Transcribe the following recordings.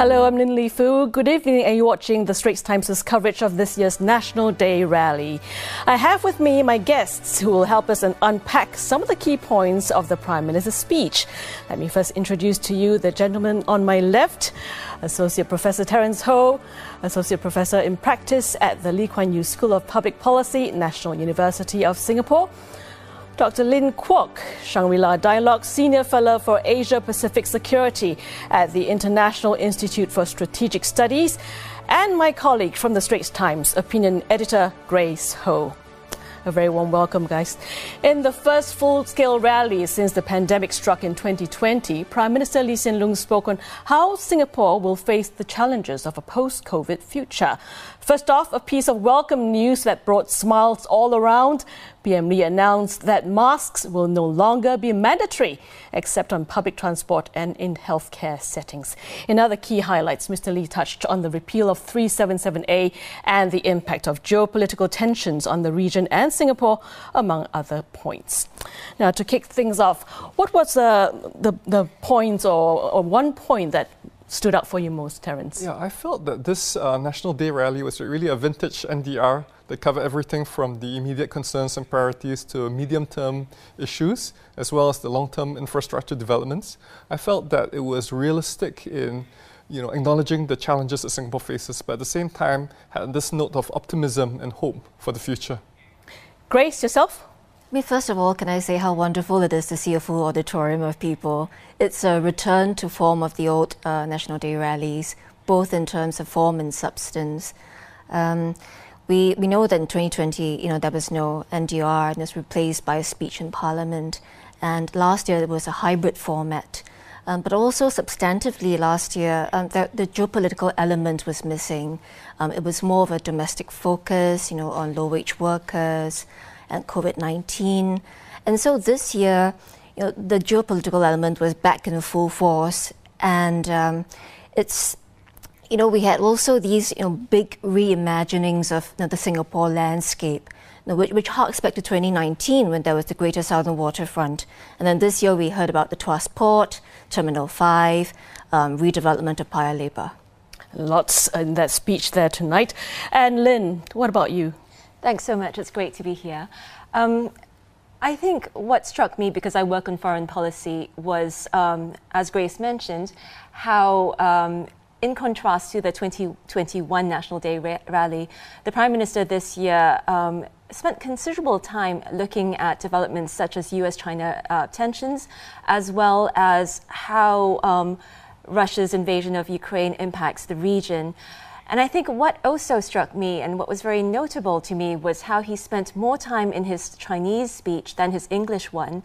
Hello, I'm Lynlee Foo. Good evening, and you're watching the Straits Times' coverage of this year's National Day rally. I have with me my guests who will help us unpack some of the key points of the Prime Minister's speech. Let me first introduce to you the gentleman on my left, Associate Professor Terence Ho, Associate Professor in Practice at the Lee Kuan Yew School of Public Policy, National University of Singapore. Dr. Lynn Kuok, Shangri-La Dialogue Senior Fellow for Asia Pacific Security at the International Institute for Strategic Studies, and my colleague from the Straits Times, opinion editor Grace Ho. A very warm welcome, guys. In the first full scale rally since the pandemic struck in 2020, Prime Minister Lee Hsien Loong spoke on how Singapore will face the challenges of a post COVID future. First off, a piece of welcome news that brought smiles all around. PM Lee announced that masks will no longer be mandatory except on public transport and in healthcare settings. In other key highlights, Mr. Lee touched on the repeal of 377A and the impact of geopolitical tensions on the region and Singapore, among other points. Now, to kick things off, what was uh, the, the points or, or one point that stood out for you most, Terence? Yeah, I felt that this uh, National Day rally was really a vintage NDR that covered everything from the immediate concerns and priorities to medium term issues, as well as the long term infrastructure developments. I felt that it was realistic in you know, acknowledging the challenges that Singapore faces, but at the same time had this note of optimism and hope for the future. Grace, yourself? I mean, first of all, can I say how wonderful it is to see a full auditorium of people? It's a return to form of the old uh, National Day rallies, both in terms of form and substance. Um, we, we know that in 2020, you know, there was no NDR and it was replaced by a speech in Parliament. And last year, it was a hybrid format. Um, but also substantively last year, um, the, the, geopolitical element was missing. Um, it was more of a domestic focus, you know, on low-wage workers, and COVID 19. And so this year, you know, the geopolitical element was back in full force. And um, it's, you know, we had also these you know, big reimaginings of you know, the Singapore landscape. You which, which harks back to 2019 when there was the Greater Southern Waterfront. And then this year we heard about the Tuas Port, Terminal 5, um, redevelopment of Paya Lebar. Lots in that speech there tonight. And Lynn, what about you? Thanks so much. It's great to be here. Um, I think what struck me because I work on foreign policy was, um, as Grace mentioned, how um, in contrast to the 2021 National Day ra- rally, the Prime Minister this year um, spent considerable time looking at developments such as US China uh, tensions, as well as how um, Russia's invasion of Ukraine impacts the region. And I think what also struck me and what was very notable to me was how he spent more time in his Chinese speech than his English one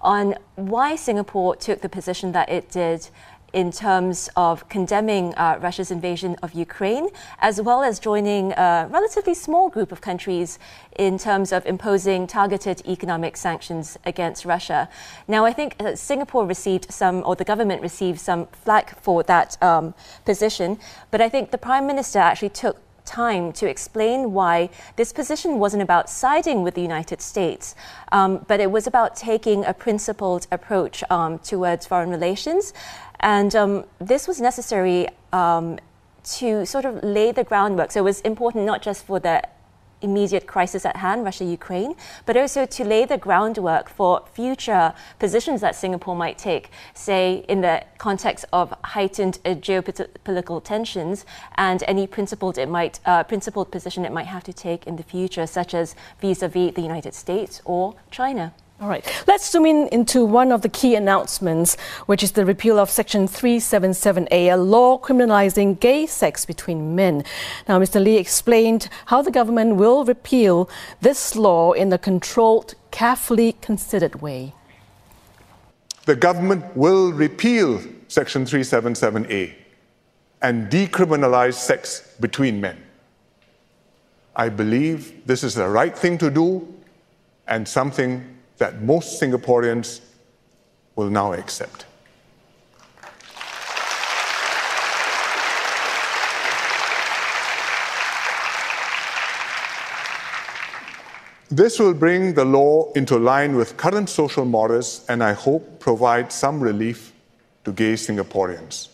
on why Singapore took the position that it did in terms of condemning uh, Russia's invasion of Ukraine, as well as joining a relatively small group of countries in terms of imposing targeted economic sanctions against Russia. Now, I think uh, Singapore received some, or the government received some flack for that um, position, but I think the Prime Minister actually took time to explain why this position wasn't about siding with the United States, um, but it was about taking a principled approach um, towards foreign relations. And um, this was necessary um, to sort of lay the groundwork. So it was important not just for the immediate crisis at hand, Russia Ukraine, but also to lay the groundwork for future positions that Singapore might take, say, in the context of heightened uh, geopolitical tensions and any principled, it might, uh, principled position it might have to take in the future, such as vis a vis the United States or China. All right, let's zoom in into one of the key announcements, which is the repeal of Section 377A, a law criminalizing gay sex between men. Now, Mr. Lee explained how the government will repeal this law in a controlled, carefully considered way. The government will repeal Section 377A and decriminalize sex between men. I believe this is the right thing to do and something that most Singaporeans will now accept. This will bring the law into line with current social mores and I hope provide some relief to gay Singaporeans.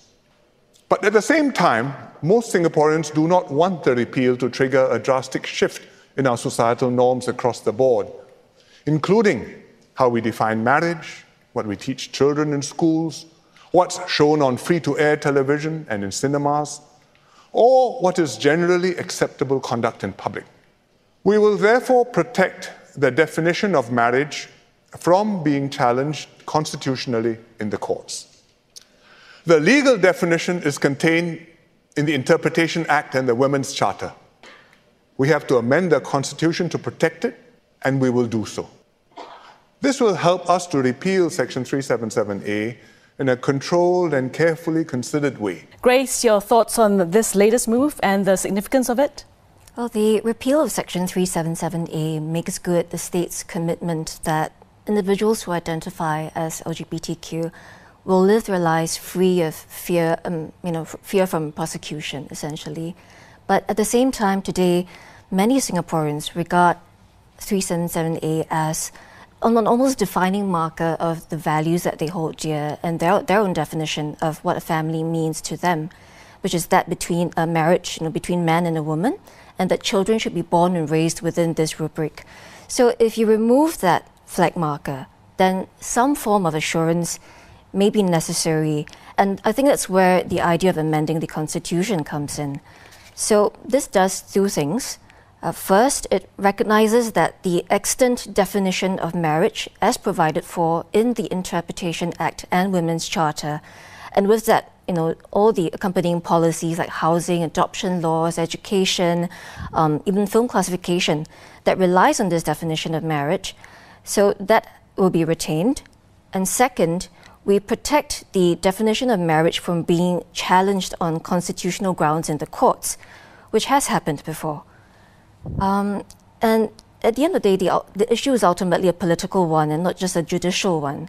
But at the same time, most Singaporeans do not want the repeal to trigger a drastic shift in our societal norms across the board including how we define marriage, what we teach children in schools, what's shown on free to air television and in cinemas, or what is generally acceptable conduct in public. We will therefore protect the definition of marriage from being challenged constitutionally in the courts. The legal definition is contained in the Interpretation Act and the Women's Charter. We have to amend the Constitution to protect it, and we will do so. This will help us to repeal Section 377A in a controlled and carefully considered way. Grace, your thoughts on this latest move and the significance of it? Well, the repeal of Section 377A makes good the state's commitment that individuals who identify as LGBTQ will live their lives free of fear, um, you know, fear from prosecution, essentially. But at the same time, today, many Singaporeans regard 377A as an almost defining marker of the values that they hold dear and their, their own definition of what a family means to them, which is that between a marriage, you know, between man and a woman, and that children should be born and raised within this rubric. So if you remove that flag marker, then some form of assurance may be necessary. And I think that's where the idea of amending the Constitution comes in. So this does two things. Uh, first, it recognizes that the extant definition of marriage, as provided for in the Interpretation Act and Women's Charter, and with that you know, all the accompanying policies like housing, adoption laws, education, um, even film classification that relies on this definition of marriage. So that will be retained. And second, we protect the definition of marriage from being challenged on constitutional grounds in the courts, which has happened before. Um, and at the end of the day, the, the issue is ultimately a political one and not just a judicial one.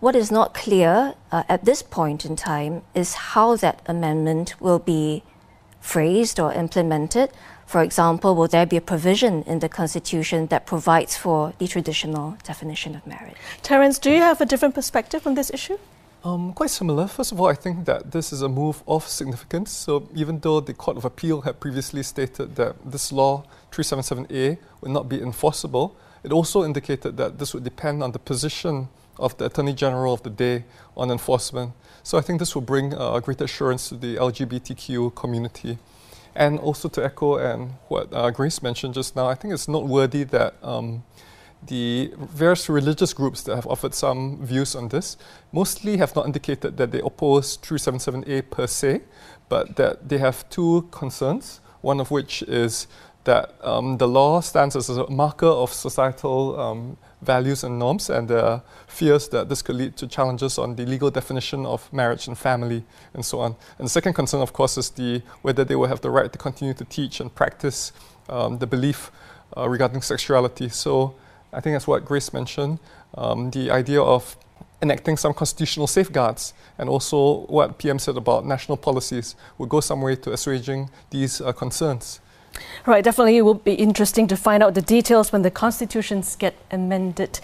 What is not clear uh, at this point in time is how that amendment will be phrased or implemented. For example, will there be a provision in the Constitution that provides for the traditional definition of marriage? Terence, do you have a different perspective on this issue? Um, quite similar. First of all, I think that this is a move of significance. So, even though the Court of Appeal had previously stated that this law, 377A, would not be enforceable, it also indicated that this would depend on the position of the Attorney General of the day on enforcement. So I think this will bring uh, greater assurance to the LGBTQ community. And also to echo and what uh, Grace mentioned just now, I think it's noteworthy that um, the various religious groups that have offered some views on this mostly have not indicated that they oppose 377A per se, but that they have two concerns, one of which is that um, the law stands as a marker of societal um, values and norms, and there are fears that this could lead to challenges on the legal definition of marriage and family and so on. And the second concern, of course, is the whether they will have the right to continue to teach and practice um, the belief uh, regarding sexuality. So I think that's what Grace mentioned, um, the idea of enacting some constitutional safeguards and also what PM said about national policies would go some way to assuaging these uh, concerns. Right, definitely it will be interesting to find out the details when the constitutions get amended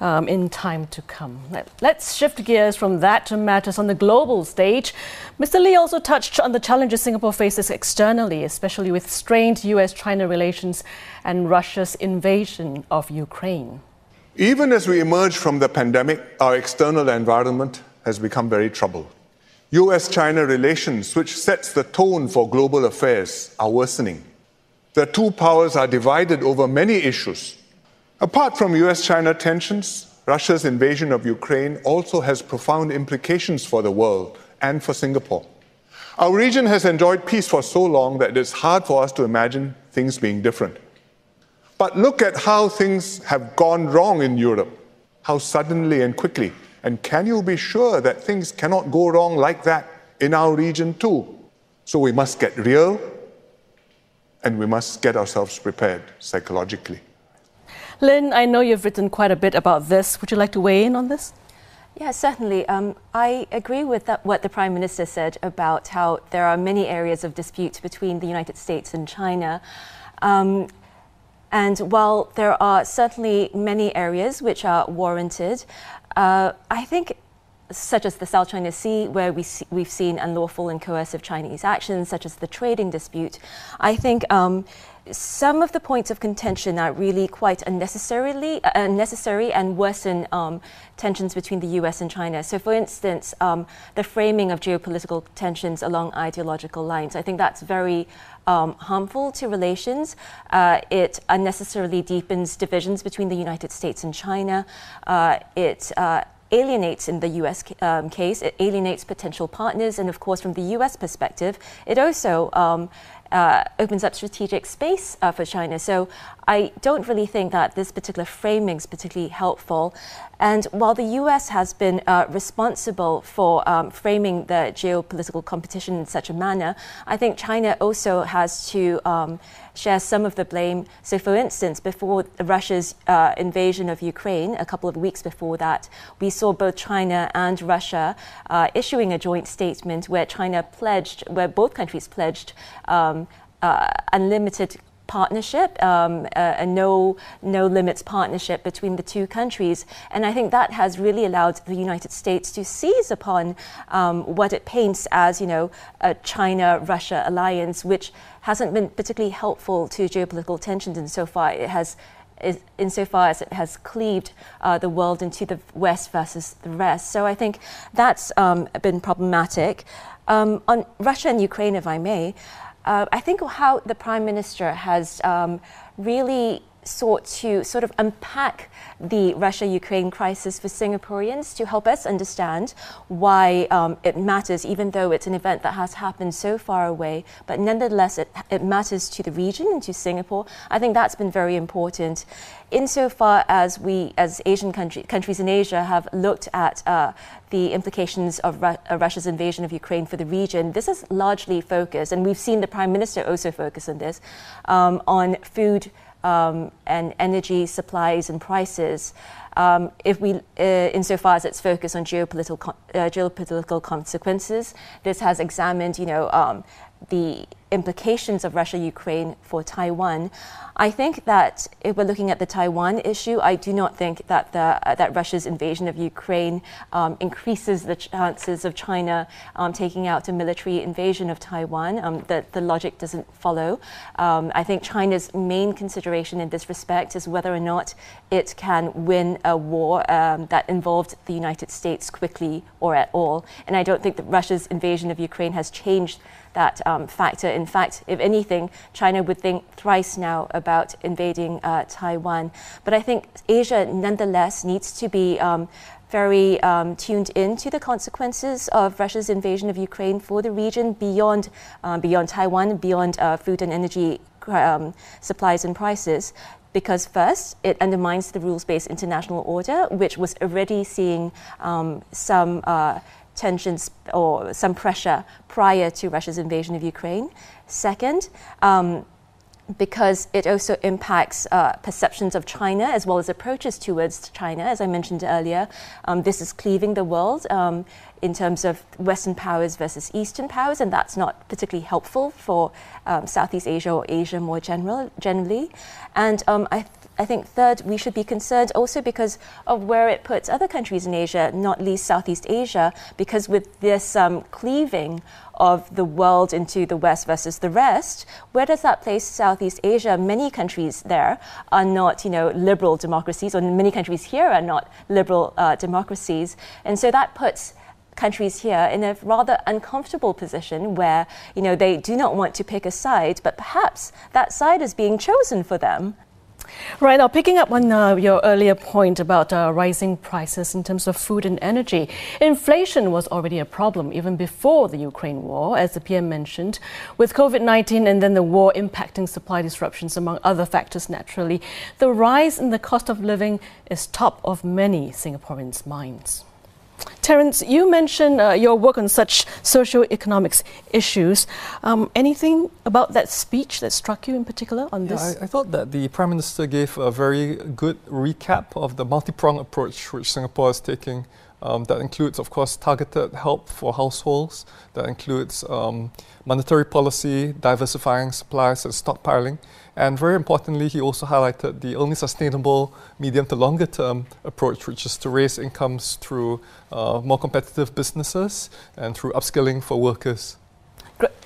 um, in time to come. Let's shift gears from that to matters on the global stage. Mr. Lee also touched on the challenges Singapore faces externally, especially with strained US China relations and Russia's invasion of Ukraine. Even as we emerge from the pandemic, our external environment has become very troubled. US China relations, which sets the tone for global affairs, are worsening the two powers are divided over many issues. Apart from US China tensions, Russia's invasion of Ukraine also has profound implications for the world and for Singapore. Our region has enjoyed peace for so long that it's hard for us to imagine things being different. But look at how things have gone wrong in Europe, how suddenly and quickly. And can you be sure that things cannot go wrong like that in our region too? So we must get real and we must get ourselves prepared psychologically. Lynn, I know you've written quite a bit about this. Would you like to weigh in on this? Yeah, certainly. Um, I agree with that, what the Prime Minister said about how there are many areas of dispute between the United States and China. Um, And while there are certainly many areas which are warranted, uh, I think such as the South China Sea, where we see, we've seen unlawful and coercive Chinese actions, such as the trading dispute, I think um, some of the points of contention are really quite unnecessarily uh, unnecessary and worsen um, tensions between the U.S. and China. So, for instance, um, the framing of geopolitical tensions along ideological lines, I think that's very um, harmful to relations. Uh, it unnecessarily deepens divisions between the United States and China. Uh, it uh, alienates in the US um, case, it alienates potential partners, and of course, from the US perspective, it also um, uh, opens up strategic space uh, for China. So I don't really think that this particular framing is particularly helpful. And while the US has been uh, responsible for um, framing the geopolitical competition in such a manner, I think China also has to um, share some of the blame. So, for instance, before Russia's uh, invasion of Ukraine, a couple of weeks before that, we saw both China and Russia uh, issuing a joint statement where China pledged, where both countries pledged um, uh, unlimited partnership, um, a, a, no no limits partnership between the two countries, and I think that has really allowed the United States to seize upon um, what it paints as you know a China-Russia alliance, which hasn't been particularly helpful to geopolitical tensions insofar it has. insofar as it has cleaved uh, the world into the West versus the rest. So I think that's um, been problematic. Um, on Russia and Ukraine, if I may, uh, I think how the Prime Minister has um, really sought to sort of unpack the Russia Ukraine crisis for Singaporeans to help us understand why um, it matters, even though it's an event that has happened so far away. But nonetheless, it, it matters to the region and to Singapore. I think that's been very important. Insofar as we, as Asian country, countries in Asia, have looked at uh, the implications of Ru- uh, Russia's invasion of Ukraine for the region, this is largely focused, and we've seen the Prime Minister also focus on this, um, on food um, and energy supplies and prices, um, if we, uh, insofar as it's focused on geopolitical, uh, geopolitical consequences, this has examined, you know, um, the implications of Russia Ukraine for Taiwan. I think that if we're looking at the Taiwan issue, I do not think that, the, uh, that Russia's invasion of Ukraine um, increases the chances of China um, taking out a military invasion of Taiwan. Um, the, logic doesn't follow. Um, I think China's main consideration in this respect is whether or not it can win a war um, that involved the United States quickly or at all. And I don't think that Russia's invasion of Ukraine has changed that um, factor. In fact, if anything, China would think thrice now about invading uh, Taiwan. But I think Asia nonetheless needs to be um, very um, tuned in to the consequences of Russia's invasion of Ukraine for the region beyond, um, beyond Taiwan, beyond uh, food and energy um, supplies and prices because first, it undermines the rules-based international order, which was already seeing um, some uh, tensions or some pressure prior to Russia's invasion of Ukraine. Second, um, because it also impacts uh, perceptions of China as well as approaches towards China. As I mentioned earlier, um, this is cleaving the world um, in terms of Western powers versus Eastern powers, and that's not particularly helpful for um, Southeast Asia or Asia more general, generally. And um, I I think third, we should be concerned also because of where it puts other countries in Asia, not least Southeast Asia, because with this um, cleaving of the world into the West versus the rest, where does that place Southeast Asia? Many countries there are not, you know, liberal democracies, or many countries here are not liberal uh, democracies, and so that puts countries here in a rather uncomfortable position where you know they do not want to pick a side but perhaps that side is being chosen for them Right now, picking up on uh, your earlier point about uh, rising prices in terms of food and energy, inflation was already a problem even before the Ukraine war, as the PM mentioned. With COVID 19 and then the war impacting supply disruptions, among other factors, naturally, the rise in the cost of living is top of many Singaporeans' minds. Terence, you mentioned uh, your work on such socio-economics issues. Um, anything about that speech that struck you in particular on this? I, I, thought that the Prime Minister gave a very good recap of the multi-pronged approach which Singapore is taking Um, that includes, of course, targeted help for households. That includes um, monetary policy, diversifying supplies, and stockpiling. And very importantly, he also highlighted the only sustainable medium to longer term approach, which is to raise incomes through uh, more competitive businesses and through upskilling for workers.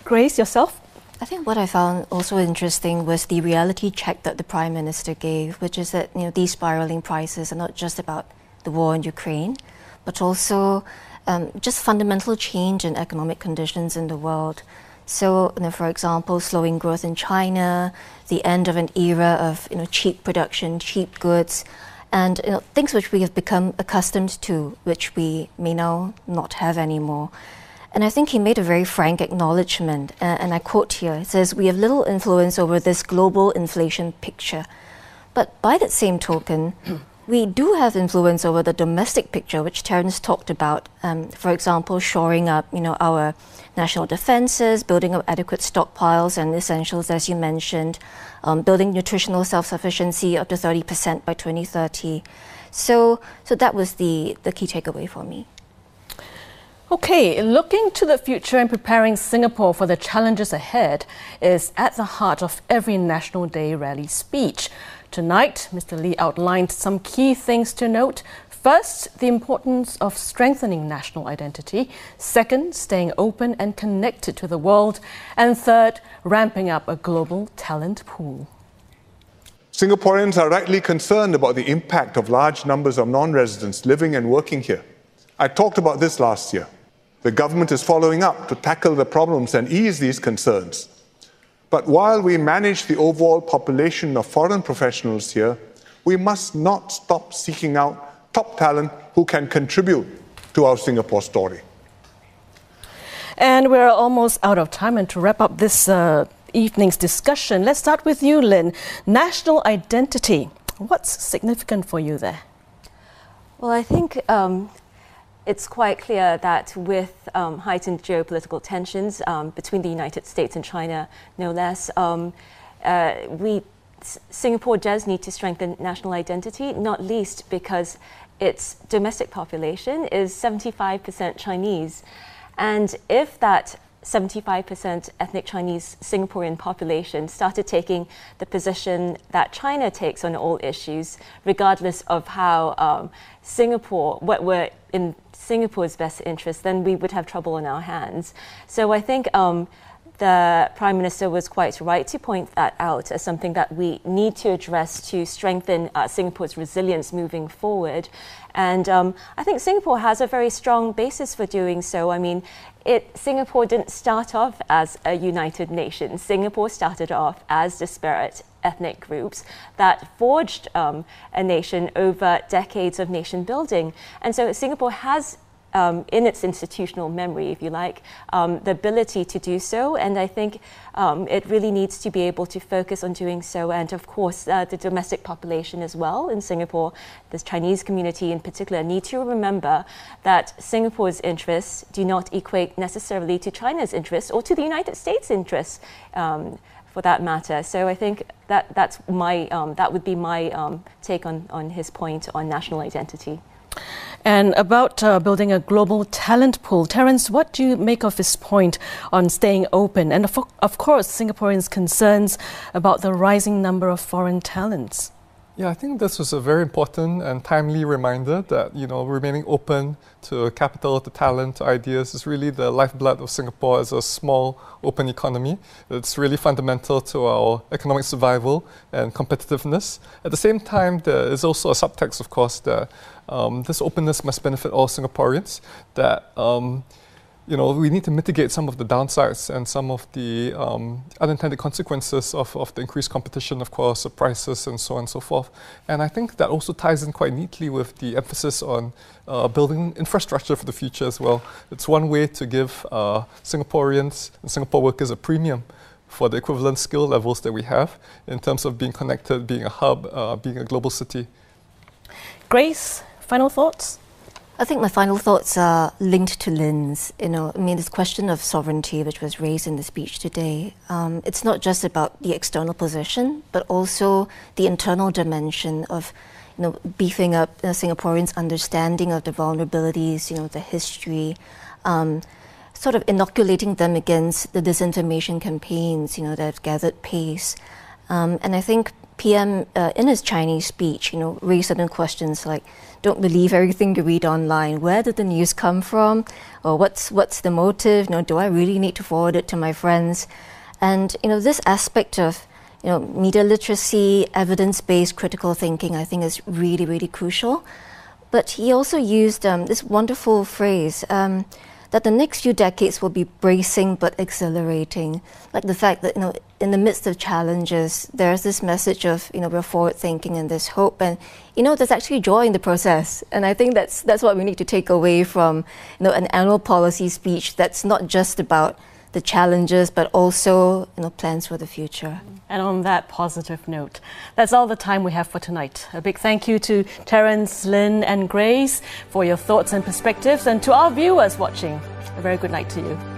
Grace, yourself? I think what I found also interesting was the reality check that the Prime Minister gave, which is that you know these spiraling prices are not just about the war in Ukraine, but also um, just fundamental change in economic conditions in the world. So, you know, for example, slowing growth in China, the end of an era of you know cheap production, cheap goods, and you know, things which we have become accustomed to, which we may now not have anymore. And I think he made a very frank acknowledgement, uh, and I quote here it says, We have little influence over this global inflation picture. But by that same token, we do have influence over the domestic picture, which Terence talked about. Um, for example, shoring up, you know, our national defenses, building up adequate stockpiles and essentials, as you mentioned, um, building nutritional self-sufficiency up to 30% by 2030. So, so that was the, the key takeaway for me. Okay, looking to the future and preparing Singapore for the challenges ahead is at the heart of every National Day rally speech. Tonight, Mr. Lee outlined some key things to note. First, the importance of strengthening national identity. Second, staying open and connected to the world. And third, ramping up a global talent pool. Singaporeans are rightly concerned about the impact of large numbers of non residents living and working here. I talked about this last year. The government is following up to tackle the problems and ease these concerns. But while we manage the overall population of foreign professionals here, we must not stop seeking out top talent who can contribute to our Singapore story. And we're almost out of time. And to wrap up this uh, evening's discussion, let's start with you, Lynn. National identity. What's significant for you there? Well, I think um, it's quite clear that with um, heightened geopolitical tensions um, between the United States and China, no less, um, uh, we Singapore does need to strengthen national identity, not least because its domestic population is 75% Chinese. And if that 75% ethnic Chinese Singaporean population started taking the position that China takes on all issues, regardless of how um, Singapore, what were in Singapore's best interest, then we would have trouble on our hands. So I think um, the Prime Minister was quite right to point that out as something that we need to address to strengthen uh, Singapore's resilience moving forward. And um, I think Singapore has a very strong basis for doing so. I mean, it, Singapore didn't start off as a united nation. Singapore started off as disparate ethnic groups that forged um, a nation over decades of nation building. And so Singapore has um, in its institutional memory, if you like, um, the ability to do so. And I think um, it really needs to be able to focus on doing so. And of course, uh, the domestic population as well in Singapore, the Chinese community in particular, need to remember that Singapore's interests do not equate necessarily to China's interests or to the United States' interests. Um, for that matter. So I think that that's my um, that would be my um, take on, on his point on national identity. And about uh, building a global talent pool, Terence, what do you make of his point on staying open? And of, of course, Singaporeans' concerns about the rising number of foreign talents. Yeah, I think this was a very important and timely reminder that you know remaining open to capital, to talent, to ideas is really the lifeblood of Singapore as a small, open economy. It's really fundamental to our economic survival and competitiveness. At the same time, there is also a subtext, of course, that um, this openness must benefit all Singaporeans. That um, you know, we need to mitigate some of the downsides and some of the um, unintended consequences of, of the increased competition, of course, of prices and so on and so forth. And I think that also ties in quite neatly with the emphasis on uh, building infrastructure for the future as well. It's one way to give uh, Singaporeans and Singapore workers a premium for the equivalent skill levels that we have in terms of being connected, being a hub, uh, being a global city. Grace, final thoughts? I think my final thoughts are linked to Lynn's. You know, I mean, this question of sovereignty, which was raised in the speech today, um, it's not just about the external position, but also the internal dimension of, you know, beefing up uh, Singaporeans' understanding of the vulnerabilities, you know, the history, um, sort of inoculating them against the disinformation campaigns, you know, that have gathered pace. Um, and I think PM, uh, in his Chinese speech, you know, raised certain questions like, don't believe everything you read online. Where did the news come from? Or what's what's the motive? You know, do I really need to forward it to my friends? And you know, this aspect of you know, media literacy, evidence-based critical thinking, I think is really, really crucial. But he also used um, this wonderful phrase um, that the next few decades will be bracing but exhilarating. Like the fact that, you know, in the midst of challenges, there's this message of, you know, we're forward thinking and there's hope and, you know, there's actually joy in the process. And I think that's, that's what we need to take away from, you know, an annual policy speech that's not just about the challenges, but also you know, plans for the future. And on that positive note, that's all the time we have for tonight. A big thank you to Terence, Lynn, and Grace for your thoughts and perspectives, and to our viewers watching, a very good night to you.